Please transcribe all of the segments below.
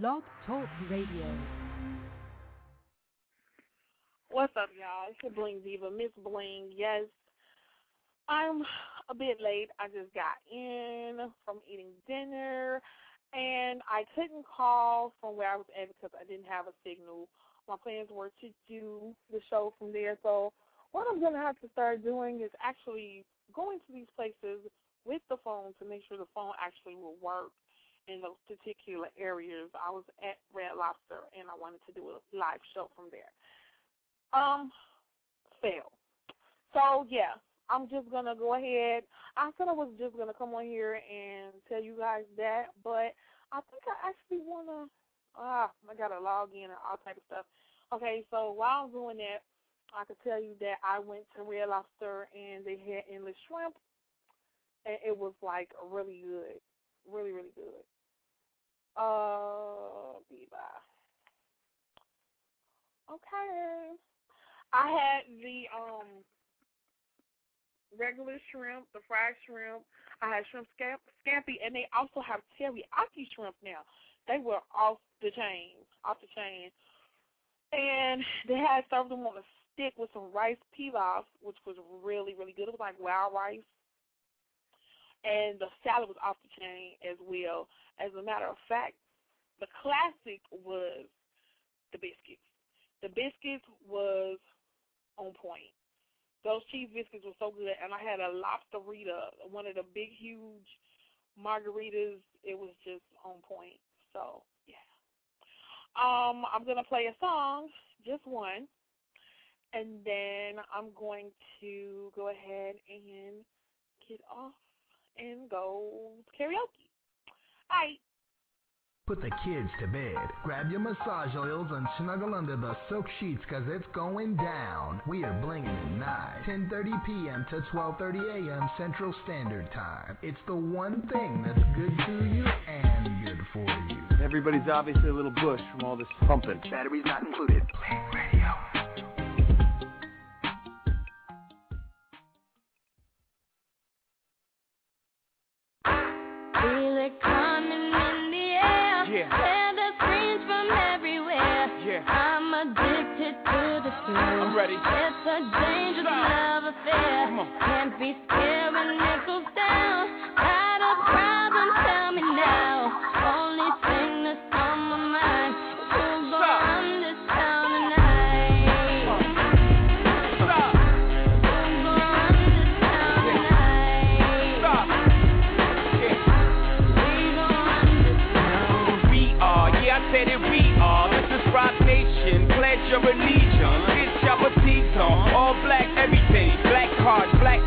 Blog Talk Radio. What's up, y'all? It's your Bling Diva, Miss Bling. Yes, I'm a bit late. I just got in from eating dinner, and I couldn't call from where I was at because I didn't have a signal. My plans were to do the show from there, so what I'm going to have to start doing is actually going to these places with the phone to make sure the phone actually will work in those particular areas. I was at Red Lobster and I wanted to do a live show from there. Um, fail. So yeah, I'm just gonna go ahead. I said I was just gonna come on here and tell you guys that, but I think I actually wanna. Ah, I gotta log in and all type of stuff. Okay, so while I'm doing that, I could tell you that I went to Red Lobster and they had endless shrimp, and it was like really good, really really good. Uh, bye. Okay. I had the um regular shrimp, the fried shrimp. I had shrimp scamp, scampi, and they also have teriyaki shrimp now. They were off the chain, off the chain. And they had served them on a stick with some rice pilaf, which was really, really good. It was like wild rice. And the salad was off the chain as well. As a matter of fact, the classic was the biscuits. The biscuits was on point. Those cheese biscuits were so good, and I had a lobsterita, one of the big, huge margaritas. It was just on point. So yeah. Um, I'm gonna play a song, just one, and then I'm going to go ahead and get off and go karaoke. All right. Put the kids to bed. Grab your massage oils and snuggle under the silk sheets cause it's going down. We are blinging at night. 10.30 p.m. to 12.30 a.m. Central Standard Time. It's the one thing that's good to you and good for you. Everybody's obviously a little bush from all this pumping. Batteries not included. Bling Radio. Ready. It's a dangerous love affair. Can't be scared when it goes down.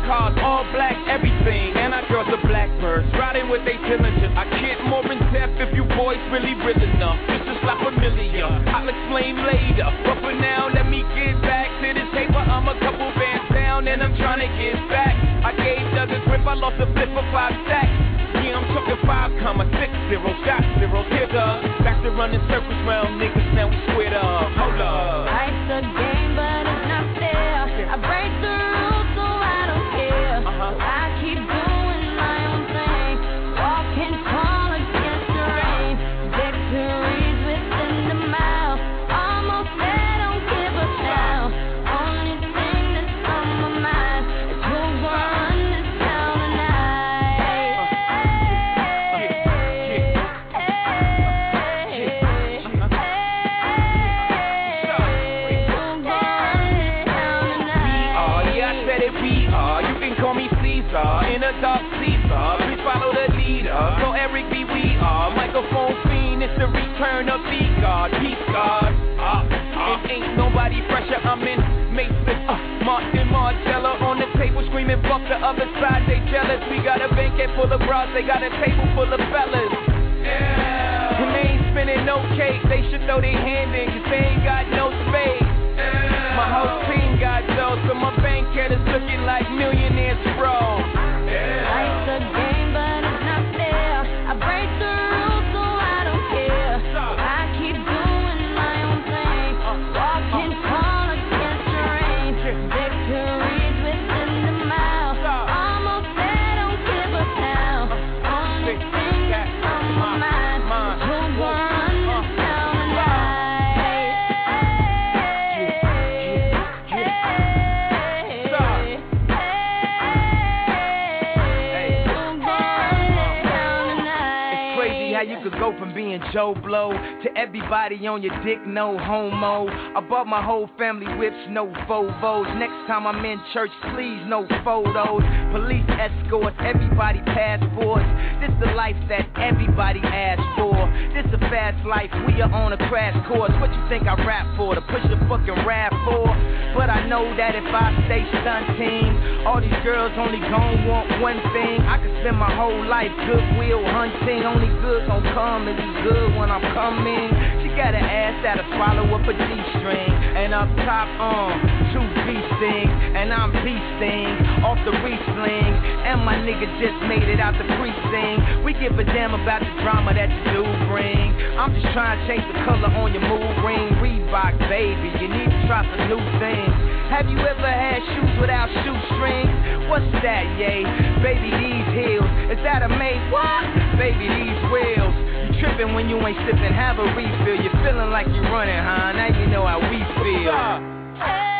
Cars, all black everything. And our girls are blackbirds, riding with they diligence. I get more in depth if you boys really real enough. This is not familiar, I'll explain later. But for now, let me get back to the paper. I'm a couple bands down and I'm trying to get back. I gave Doug a grip, I lost a flip for five stacks. Yeah, I'm talking five comma six zero, got zero the back to running circles round niggas. Now we squared up. Hold up. Leader. So Eric B, we are. Microphone fiend, it's the return of the God. Peace God. Uh, uh. It ain't nobody fresher. I'm in Maison, uh, Martin Margiela on the table screaming, fuck the other side, they jealous. We got a banquet full of bras, they got a table full of fellas. Yeah. And they ain't spinning no cake, they should throw their hand in, cause they ain't got no space. Yeah. My whole team got dough, so my bank account is looking like millionaires, from being Joe Blow to everybody on your dick, no homo. I bought my whole family whips, no Volvos. Next time I'm in church, please, no photos. Police escorts, everybody passports. This the life that everybody asks for. This a fast life, we are on a crash course. What you think I rap for? To push the fucking rap for? But I know that if I stay stunting, all these girls only gon' want one thing. I could spend my whole life goodwill hunting. Only good gon' come is good when I'm coming. She got an ass that'll swallow up a G-string. And up top, um, two B-stings. And I'm beasting off the Riesling. And my nigga just made it out the precinct. We give a damn about the drama that you do bring. I'm just trying to change the color on your mood ring. Reebok, baby, you need to try some new things. Have you ever had shoes without shoestrings? What's that, yay? Baby, these heels. Is that a mate? What? Baby, these wheels. Tripping when you ain't sipping, have a refill. You're feeling like you're running, huh? Now you know how we feel. Yeah,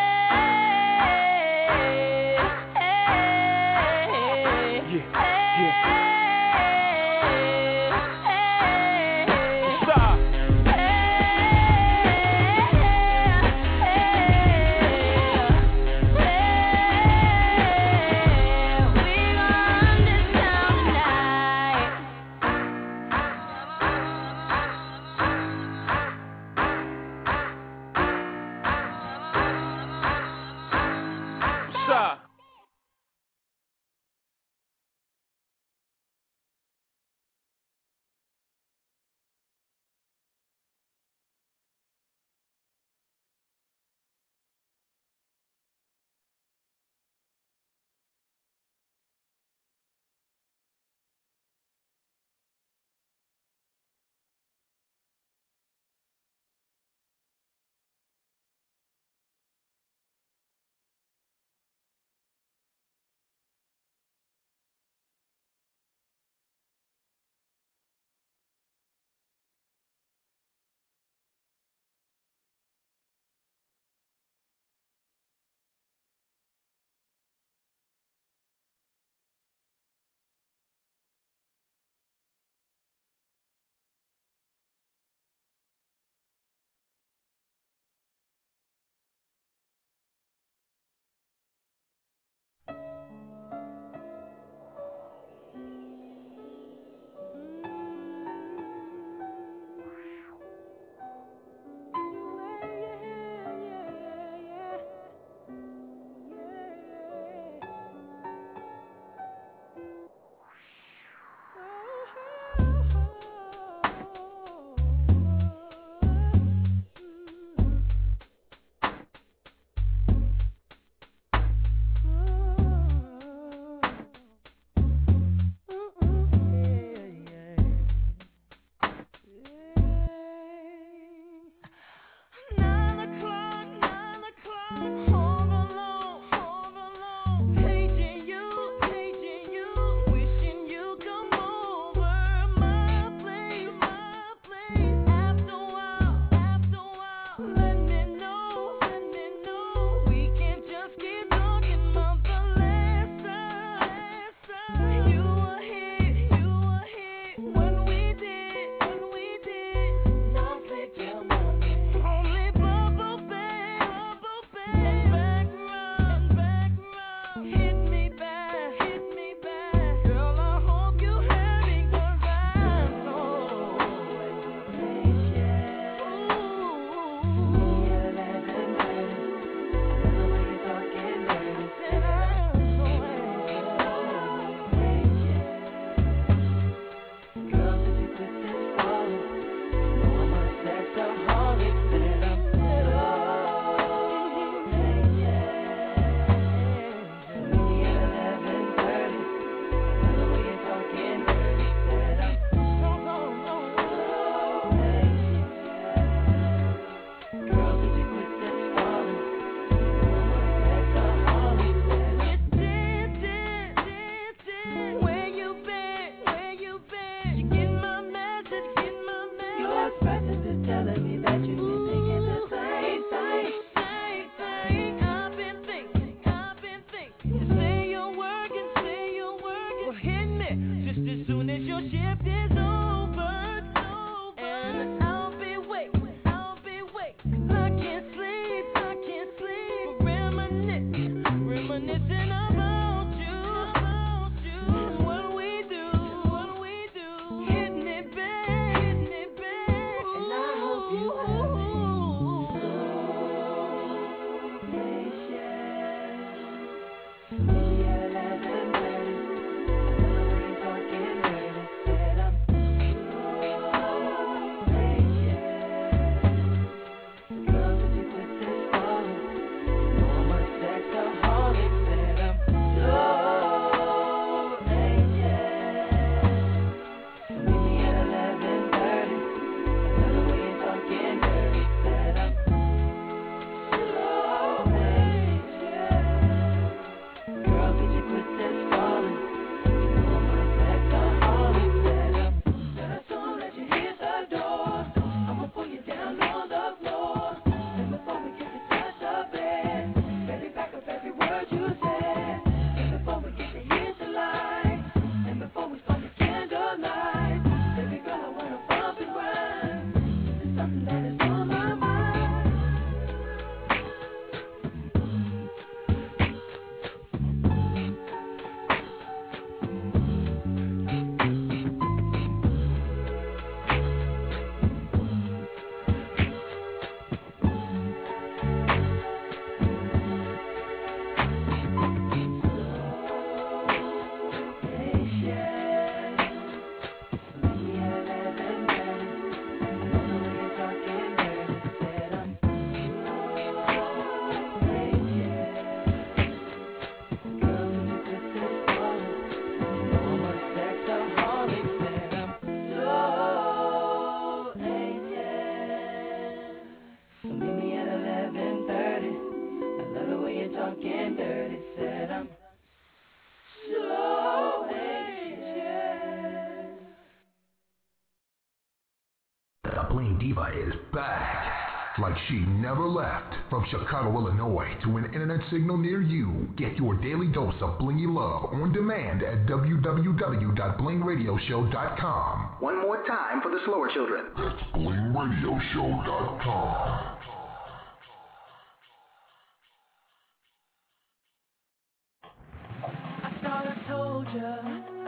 Diva is back. Like she never left. From Chicago, Illinois to an internet signal near you, get your daily dose of blingy love on demand at www.blingradioshow.com. One more time for the slower children. That's blingradioshow.com.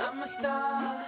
I'm a star.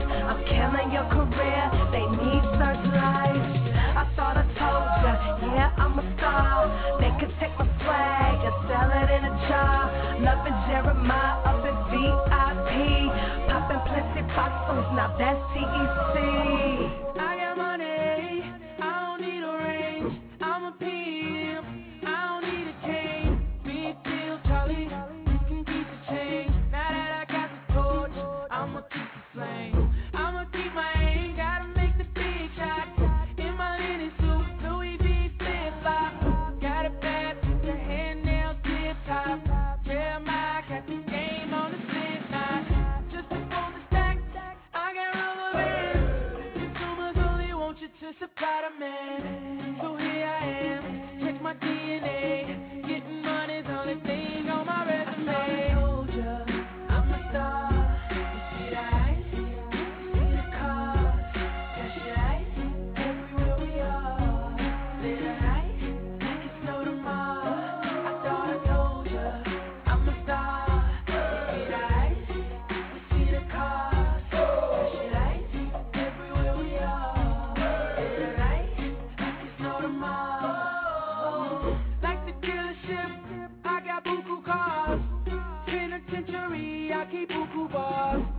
keep buku bars.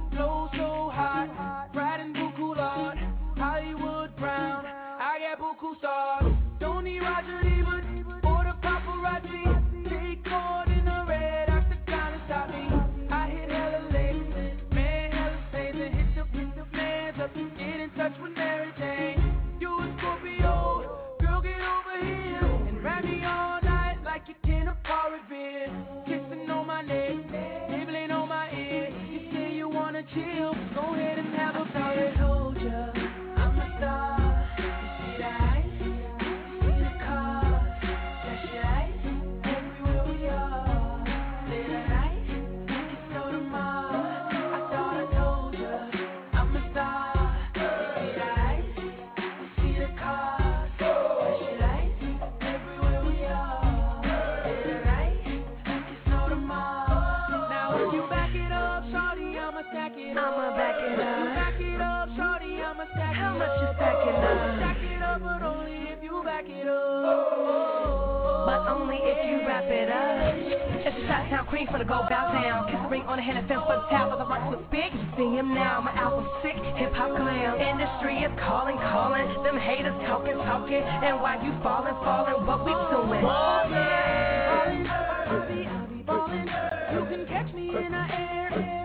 Uptown queen for the go bow down. Kiss ring on the hand and fence for the tap of the rocks look big. You see him now, my album sick, hip hop glam. Industry is calling, calling. Them haters talking, talking. And why you falling, falling? What we doing? Ballin', ballin', ballin', ballin'. You can catch me in the air.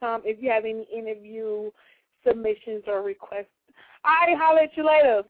com. If you have any interview submissions or requests, I'll holler at you later.